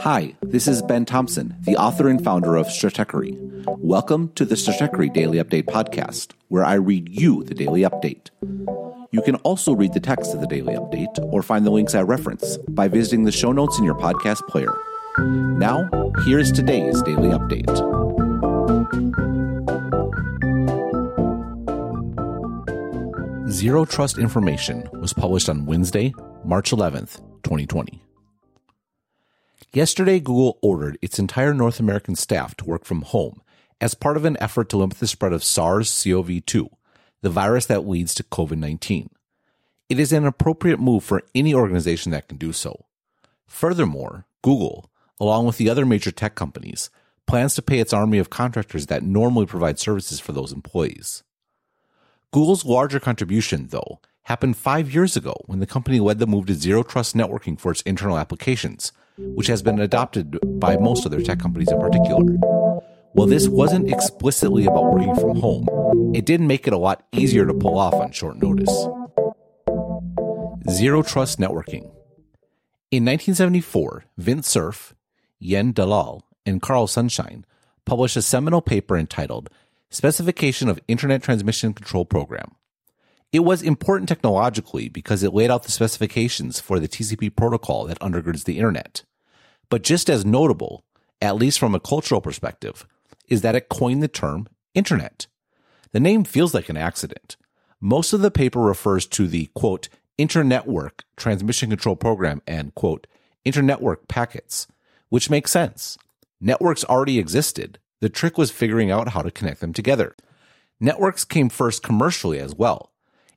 Hi, this is Ben Thompson, the author and founder of Stratechery. Welcome to the Stratechery Daily Update podcast, where I read you the daily update. You can also read the text of the daily update or find the links I reference by visiting the show notes in your podcast player. Now, here's today's daily update. Zero Trust Information was published on Wednesday, March 11th, 2020. Yesterday, Google ordered its entire North American staff to work from home as part of an effort to limit the spread of SARS CoV 2, the virus that leads to COVID 19. It is an appropriate move for any organization that can do so. Furthermore, Google, along with the other major tech companies, plans to pay its army of contractors that normally provide services for those employees. Google's larger contribution, though, happened five years ago when the company led the move to zero trust networking for its internal applications, which has been adopted by most other tech companies in particular. While this wasn't explicitly about working from home, it did make it a lot easier to pull off on short notice. Zero Trust Networking. In 1974, Vint Cerf, Yogen Dalal, and Carl Sunshine published a seminal paper entitled Specification of Internet Transmission Control Program. It was important technologically because it laid out the specifications for the TCP protocol that undergirds the internet. But just as notable, at least from a cultural perspective, is that it coined the term internet. The name feels like an accident. Most of the paper refers to the quote, internetwork transmission control program and quote, internetwork packets, which makes sense. Networks already existed. The trick was figuring out how to connect them together. Networks came first commercially as well.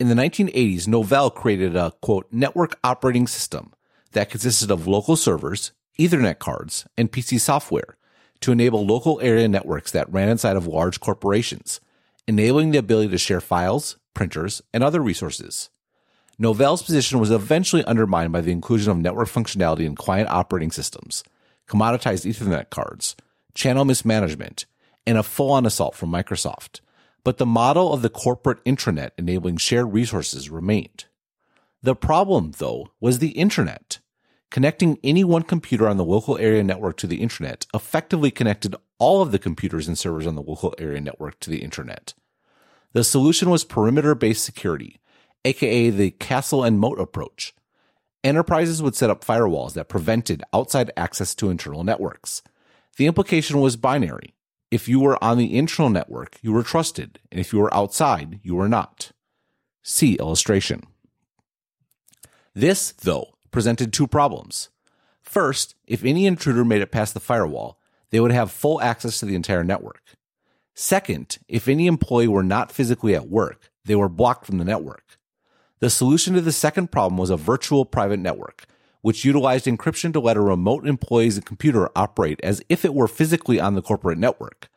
In the 1980s, Novell created a quote, network operating system that consisted of local servers, Ethernet cards, and PC software to enable local area networks that ran inside of large corporations, enabling the ability to share files, printers, and other resources. Novell's position was eventually undermined by the inclusion of network functionality in client operating systems, commoditized Ethernet cards, channel mismanagement, and a full on assault from Microsoft. But the model of the corporate intranet enabling shared resources remained. The problem, though, was the internet. Connecting any one computer on the local area network to the internet effectively connected all of the computers and servers on the local area network to the internet. The solution was perimeter based security, aka the castle and moat approach. Enterprises would set up firewalls that prevented outside access to internal networks. The implication was binary. If you were on the internal network, you were trusted, and if you were outside, you were not. See illustration. This, though, presented two problems. First, if any intruder made it past the firewall, they would have full access to the entire network. Second, if any employee were not physically at work, they were blocked from the network. The solution to the second problem was a virtual private network, which utilized encryption to let a remote employee's computer operate as if it were physically on the corporate network.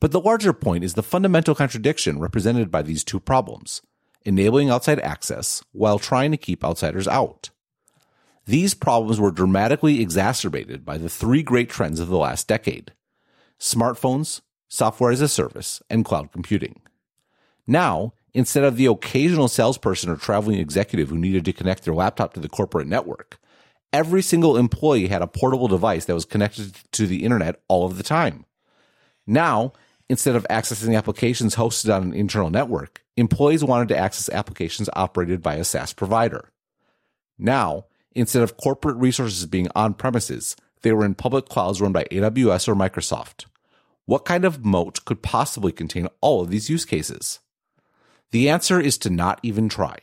But the larger point is the fundamental contradiction represented by these two problems, enabling outside access while trying to keep outsiders out. These problems were dramatically exacerbated by the three great trends of the last decade smartphones, software as a service, and cloud computing. Now, instead of the occasional salesperson or traveling executive who needed to connect their laptop to the corporate network, every single employee had a portable device that was connected to the internet all of the time. Now, instead of accessing applications hosted on an internal network, employees wanted to access applications operated by a SaaS provider. Now, Instead of corporate resources being on premises, they were in public clouds run by AWS or Microsoft. What kind of moat could possibly contain all of these use cases? The answer is to not even try.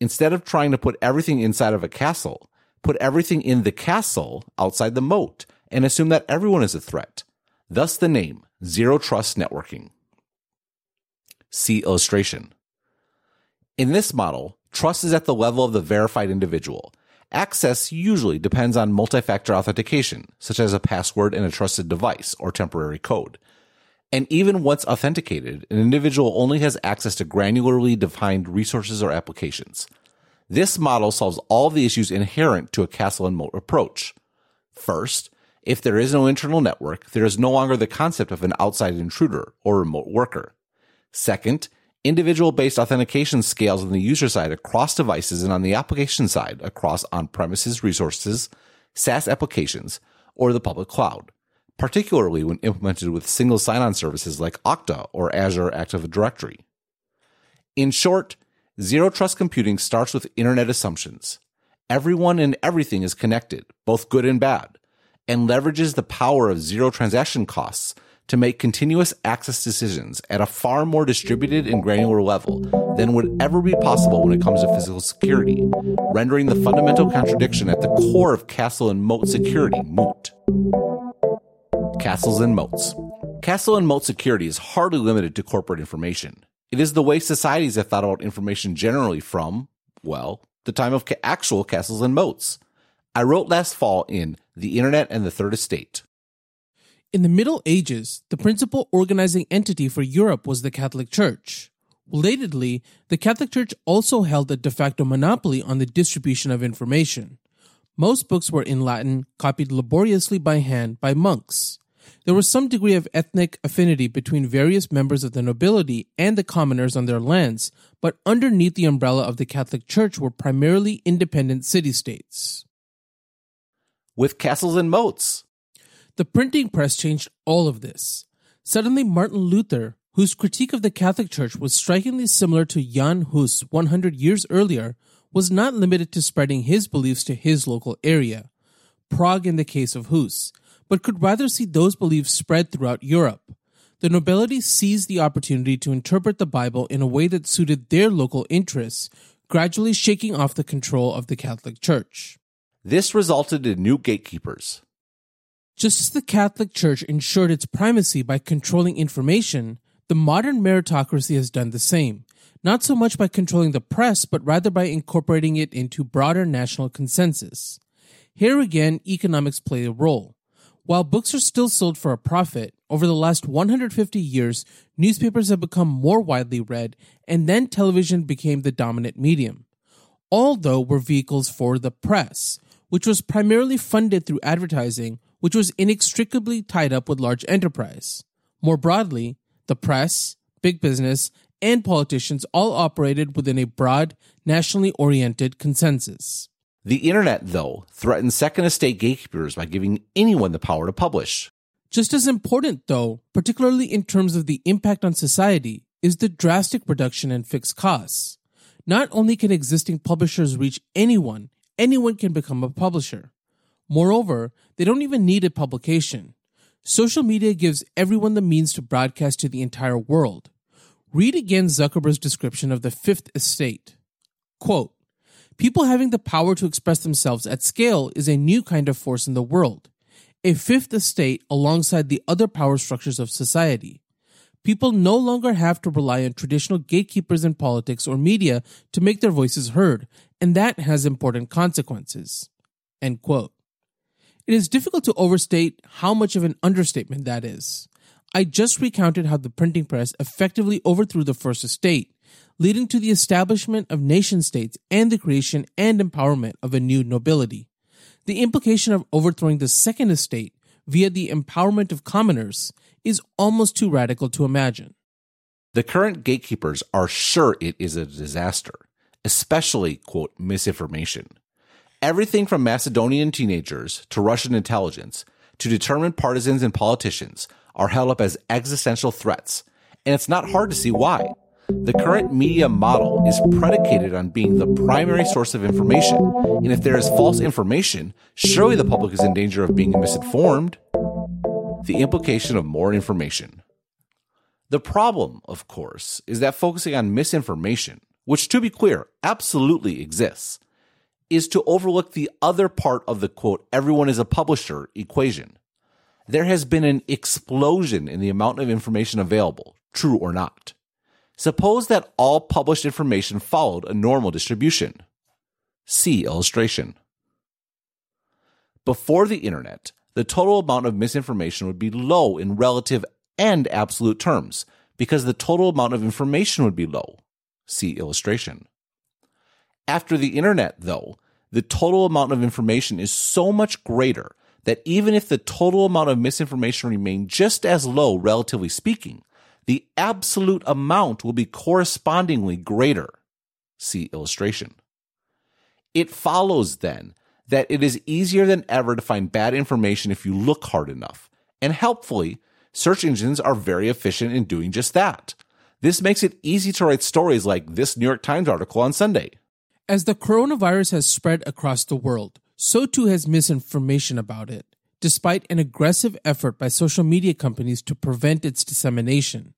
Instead of trying to put everything inside of a castle, put everything in the castle outside the moat and assume that everyone is a threat. Thus the name Zero Trust Networking. See illustration. In this model, trust is at the level of the verified individual, Access usually depends on multi-factor authentication, such as a password and a trusted device or temporary code. And even once authenticated, an individual only has access to granularly defined resources or applications. This model solves all the issues inherent to a castle and moat approach. First, if there is no internal network, there is no longer the concept of an outside intruder or remote worker. Second, individual based authentication scales on the user side across devices and on the application side across on premises resources, SaaS applications, or the public cloud, particularly when implemented with single sign on services like Okta or Azure Active Directory. In short, zero trust computing starts with internet assumptions. Everyone and everything is connected, both good and bad, and leverages the power of zero transaction costs to make continuous access decisions at a far more distributed and granular level than would ever be possible when it comes to physical security, rendering the fundamental contradiction at the core of castle and moat security moot. Castles and moats. Castle and moat security is hardly limited to corporate information. It is the way societies have thought about information generally from, well, the time of actual castles and moats. I wrote last fall in The Internet and the Third Estate in the Middle Ages, the principal organizing entity for Europe was the Catholic Church. Relatedly, the Catholic Church also held a de facto monopoly on the distribution of information. Most books were in Latin, copied laboriously by hand by monks. There was some degree of ethnic affinity between various members of the nobility and the commoners on their lands, but underneath the umbrella of the Catholic Church were primarily independent city states. With castles and moats. The printing press changed all of this. Suddenly, Martin Luther, whose critique of the Catholic Church was strikingly similar to Jan Hus 100 years earlier, was not limited to spreading his beliefs to his local area, Prague in the case of Hus, but could rather see those beliefs spread throughout Europe. The nobility seized the opportunity to interpret the Bible in a way that suited their local interests, gradually shaking off the control of the Catholic Church. This resulted in new gatekeepers, just as the Catholic Church ensured its primacy by controlling information, the modern meritocracy has done the same, not so much by controlling the press, but rather by incorporating it into broader national consensus. Here again, economics play a role. While books are still sold for a profit, over the last 150 years, newspapers have become more widely read, and then television became the dominant medium. All, though, were vehicles for the press, which was primarily funded through advertising which was inextricably tied up with large enterprise. More broadly, the press, big business, and politicians all operated within a broad, nationally oriented consensus. The internet, though, threatens second estate gatekeepers by giving anyone the power to publish. Just as important, though, particularly in terms of the impact on society, is the drastic reduction in fixed costs. Not only can existing publishers reach anyone, anyone can become a publisher. Moreover, they don't even need a publication. Social media gives everyone the means to broadcast to the entire world. Read again Zuckerberg's description of the fifth estate. Quote, People having the power to express themselves at scale is a new kind of force in the world, a fifth estate alongside the other power structures of society. People no longer have to rely on traditional gatekeepers in politics or media to make their voices heard, and that has important consequences. End quote. It is difficult to overstate how much of an understatement that is. I just recounted how the printing press effectively overthrew the First Estate, leading to the establishment of nation states and the creation and empowerment of a new nobility. The implication of overthrowing the Second Estate via the empowerment of commoners is almost too radical to imagine. The current gatekeepers are sure it is a disaster, especially, quote, misinformation. Everything from Macedonian teenagers to Russian intelligence to determined partisans and politicians are held up as existential threats, and it's not hard to see why. The current media model is predicated on being the primary source of information, and if there is false information, surely the public is in danger of being misinformed. The implication of more information. The problem, of course, is that focusing on misinformation, which to be clear, absolutely exists, is to overlook the other part of the quote, everyone is a publisher equation. There has been an explosion in the amount of information available, true or not. Suppose that all published information followed a normal distribution. See illustration. Before the internet, the total amount of misinformation would be low in relative and absolute terms because the total amount of information would be low. See illustration. After the internet, though, the total amount of information is so much greater that even if the total amount of misinformation remained just as low, relatively speaking, the absolute amount will be correspondingly greater. See illustration. It follows then that it is easier than ever to find bad information if you look hard enough. And helpfully, search engines are very efficient in doing just that. This makes it easy to write stories like this New York Times article on Sunday. As the coronavirus has spread across the world, so too has misinformation about it, despite an aggressive effort by social media companies to prevent its dissemination.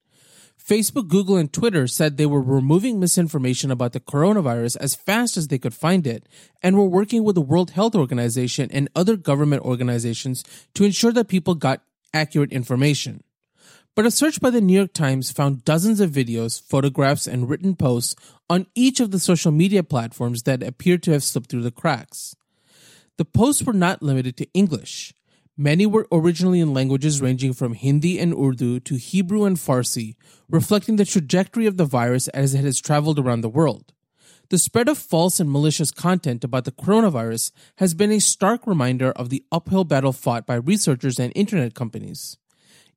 Facebook, Google, and Twitter said they were removing misinformation about the coronavirus as fast as they could find it and were working with the World Health Organization and other government organizations to ensure that people got accurate information. But a search by the New York Times found dozens of videos, photographs, and written posts on each of the social media platforms that appeared to have slipped through the cracks. The posts were not limited to English. Many were originally in languages ranging from Hindi and Urdu to Hebrew and Farsi, reflecting the trajectory of the virus as it has traveled around the world. The spread of false and malicious content about the coronavirus has been a stark reminder of the uphill battle fought by researchers and internet companies.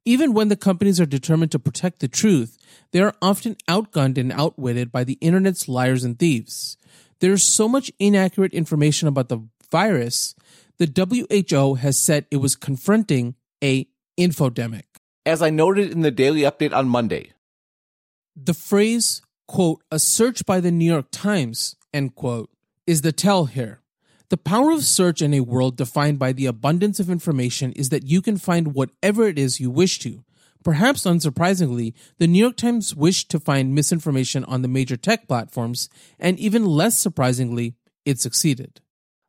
Even when the companies are determined to protect the truth, they are often outgunned and outwitted by the internet's liars and thieves. There is so much inaccurate information about the virus the WHO has said it was confronting a infodemic. As I noted in the daily update on Monday, the phrase, quote, a search by the New York Times, end quote, is the tell here. The power of search in a world defined by the abundance of information is that you can find whatever it is you wish to. Perhaps unsurprisingly, the New York Times wished to find misinformation on the major tech platforms, and even less surprisingly, it succeeded.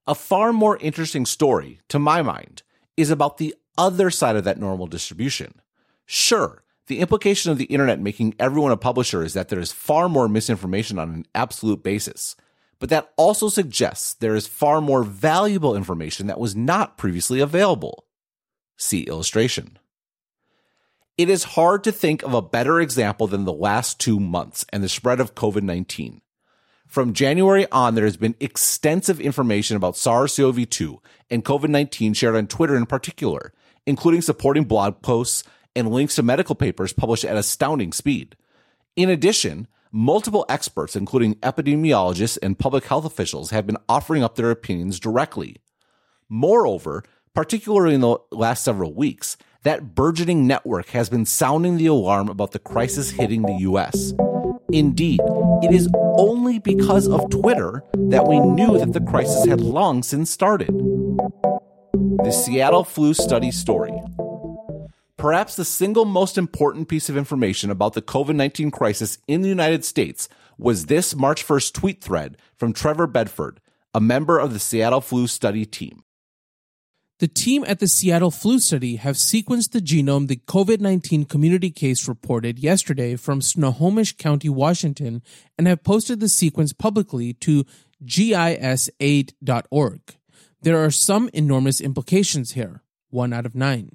A far more interesting story, to my mind, is about the other side of that normal distribution. Sure, the implication of the internet making everyone a publisher is that there is far more misinformation on an absolute basis. But that also suggests there is far more valuable information that was not previously available. See illustration. It is hard to think of a better example than the last two months and the spread of COVID 19. From January on, there has been extensive information about SARS CoV 2 and COVID 19 shared on Twitter in particular, including supporting blog posts and links to medical papers published at astounding speed. In addition, multiple experts, including epidemiologists and public health officials, have been offering up their opinions directly. Moreover, particularly in the last several weeks, that burgeoning network has been sounding the alarm about the crisis hitting the US. Indeed, it is only because of Twitter that we knew that the crisis had long since started. The Seattle Flu Study Story. Perhaps the single most important piece of information about the COVID 19 crisis in the United States was this March 1st tweet thread from Trevor Bedford, a member of the Seattle Flu Study team. The team at the Seattle Flu Study have sequenced the genome the COVID 19 community case reported yesterday from Snohomish County, Washington, and have posted the sequence publicly to gisaid.org. There are some enormous implications here, one out of nine.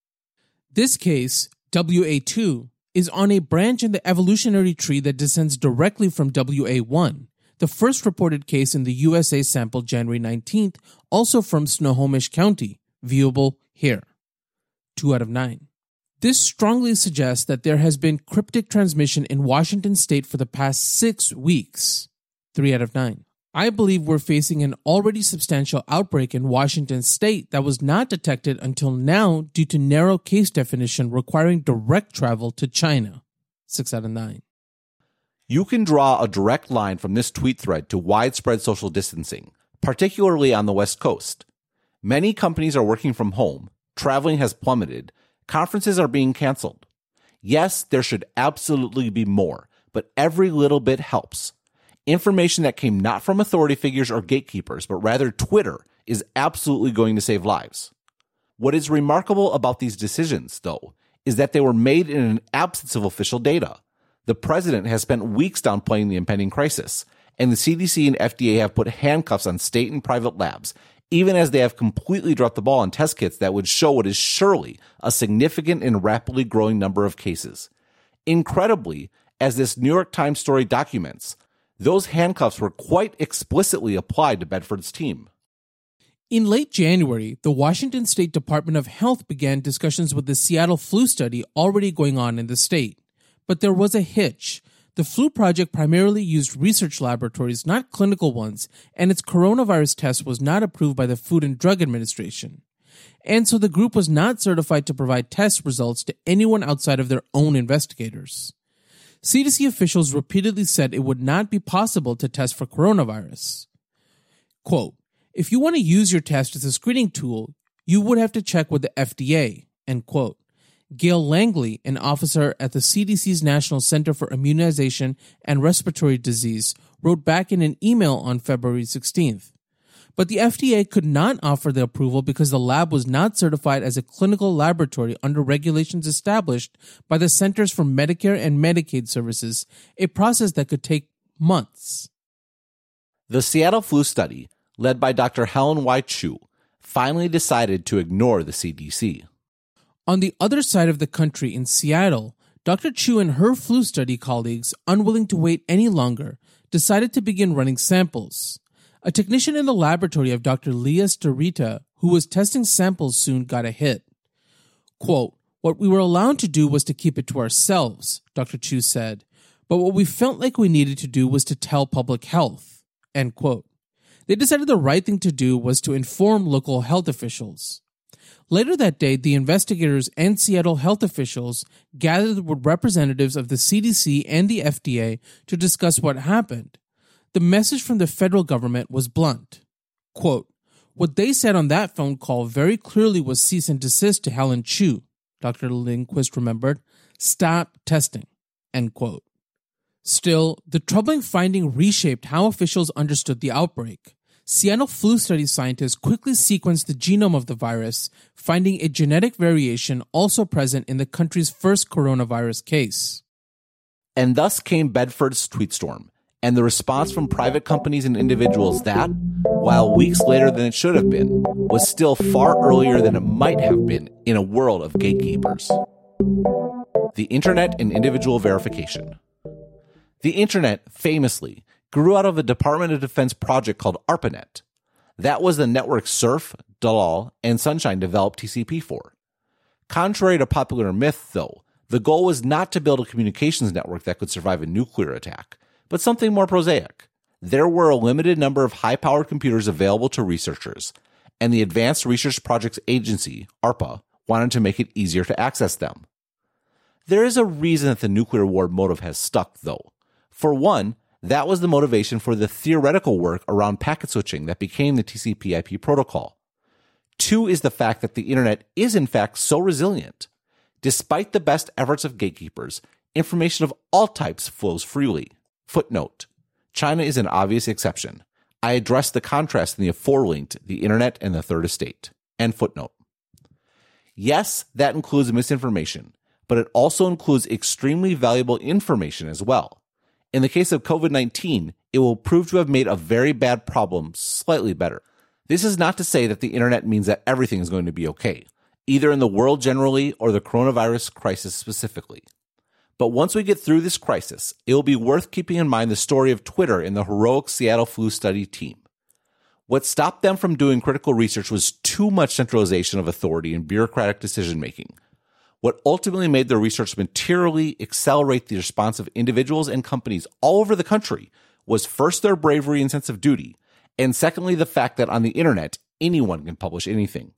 This case, WA2, is on a branch in the evolutionary tree that descends directly from WA1, the first reported case in the USA sample January 19th, also from Snohomish County viewable here. 2 out of 9. This strongly suggests that there has been cryptic transmission in Washington state for the past six weeks. 3 out of 9. I believe we're facing an already substantial outbreak in Washington state that was not detected until now due to narrow case definition requiring direct travel to China. 6 out of 9. You can draw a direct line from this tweet thread to widespread social distancing, particularly on the West Coast. Many companies are working from home, traveling has plummeted, conferences are being canceled. Yes, there should absolutely be more, but every little bit helps. Information that came not from authority figures or gatekeepers, but rather Twitter, is absolutely going to save lives. What is remarkable about these decisions, though, is that they were made in an absence of official data. The president has spent weeks downplaying the impending crisis, and the CDC and FDA have put handcuffs on state and private labs even as they have completely dropped the ball on test kits that would show what is surely a significant and rapidly growing number of cases. Incredibly, as this New York Times story documents, those handcuffs were quite explicitly applied to Bedford's team. In late January, the Washington State Department of Health began discussions with the Seattle flu study already going on in the state. But there was a hitch The flu project primarily used research laboratories, not clinical ones, and its coronavirus test was not approved by the Food and Drug Administration. And so the group was not certified to provide test results to anyone outside of their own investigators. CDC officials repeatedly said it would not be possible to test for coronavirus. Quote, if you want to use your test as a screening tool, you would have to check with the FDA, end quote. Gayle Langley, an officer at the CDC's National Center for Immunization and Respiratory Disease, wrote back in an email on February 16th. But the FDA could not offer the approval because the lab was not certified as a clinical laboratory under regulations established by the Centers for Medicare and Medicaid Services, a process that could take months. The Seattle flu study, led by Dr. Helen Y. Chu, finally decided to ignore the CDC. On the other side of the country in Seattle, Dr. Chu and her flu study colleagues, unwilling to wait any longer, decided to begin running samples. A technician in the laboratory of Dr. Leah Starita, who was testing samples soon, got a hit. Quote, What we were allowed to do was to keep it to ourselves, Dr. Chu said, but what we felt like we needed to do was to tell public health. End quote. They decided the right thing to do was to inform local health officials. Later that day, the investigators and Seattle health officials gathered with representatives of the CDC and the FDA to discuss what happened. The message from the federal government was blunt. Quote, what they said on that phone call very clearly was cease and desist to Helen Chu, Dr. Lindquist remembered. Stop testing. End quote. Still, the troubling finding reshaped how officials understood the outbreak. Seattle flu study scientists quickly sequenced the genome of the virus, finding a genetic variation also present in the country's first coronavirus case. And thus came Bedford's tweet storm, and the response from private companies and individuals that, while weeks later than it should have been, was still far earlier than it might have been in a world of gatekeepers. The Internet and Individual Verification. The Internet, famously, grew out of a Department of Defense project called ARPANET. That was the network Cerf, Dalal, and Sunshine developed TCP for. Contrary to popular myth, though, the goal was not to build a communications network that could survive a nuclear attack, but something more prosaic. There were a limited number of high powered computers available to researchers, and the Advanced Research Projects Agency, ARPA, wanted to make it easier to access them. There is a reason that the nuclear war motive has stuck, though. For one, that was the motivation for the theoretical work around packet switching that became the TCP IP protocol. Two is the fact that the internet is in fact so resilient. Despite the best efforts of gatekeepers, information of all types flows freely. Footnote. China is an obvious exception. I addressed the contrast in the aforelinked, the internet and the third estate. End footnote. Yes, that includes misinformation, but it also includes extremely valuable information as well. In the case of COVID 19, it will prove to have made a very bad problem slightly better. This is not to say that the internet means that everything is going to be okay, either in the world generally or the coronavirus crisis specifically. But once we get through this crisis, it will be worth keeping in mind the story of Twitter and the heroic Seattle flu study team. What stopped them from doing critical research was too much centralization of authority and bureaucratic decision making what ultimately made their research materially accelerate the response of individuals and companies all over the country was first their bravery and sense of duty, and secondly, the fact that on the internet, anyone can publish anything.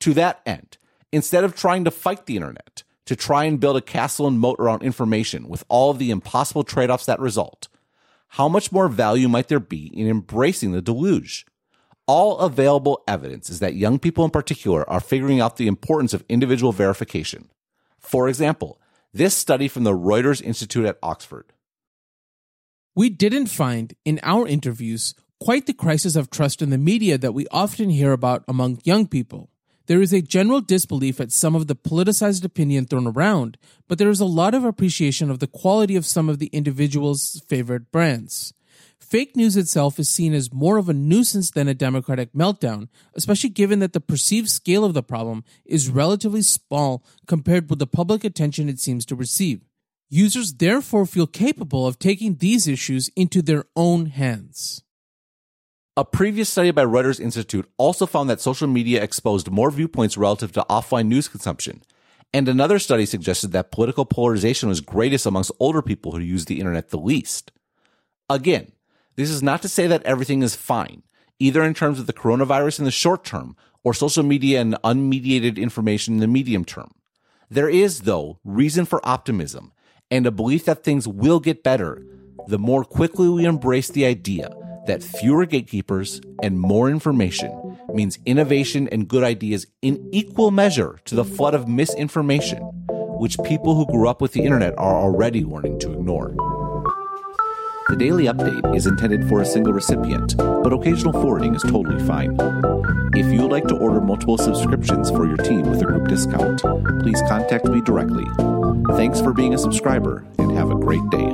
To that end, instead of trying to fight the internet, to try and build a castle and moat around information with all of the impossible trade offs that result, how much more value might there be in embracing the deluge? All available evidence is that young people in particular are figuring out the importance of individual verification. For example, this study from the Reuters Institute at Oxford. We didn't find, in our interviews, quite the crisis of trust in the media that we often hear about among young people. There is a general disbelief at some of the politicized opinion thrown around, but there is a lot of appreciation of the quality of some of the individual's favorite brands. Fake news itself is seen as more of a nuisance than a democratic meltdown, especially given that the perceived scale of the problem is relatively small compared with the public attention it seems to receive. Users therefore feel capable of taking these issues into their own hands. A previous study by Reuters Institute also found that social media exposed more viewpoints relative to offline news consumption, And another study suggested that political polarization was greatest amongst older people who use the internet the least. Again, this is not to say that everything is fine, either in terms of the coronavirus in the short term or social media and unmediated information in the medium term. There is, though, reason for optimism and a belief that things will get better the more quickly we embrace the idea that fewer gatekeepers and more information means innovation and good ideas in equal measure to the flood of misinformation, which people who grew up with the internet are already learning to ignore. The daily update is intended for a single recipient, but occasional forwarding is totally fine. If you would like to order multiple subscriptions for your team with a group discount, please contact me directly. Thanks for being a subscriber and have a great day.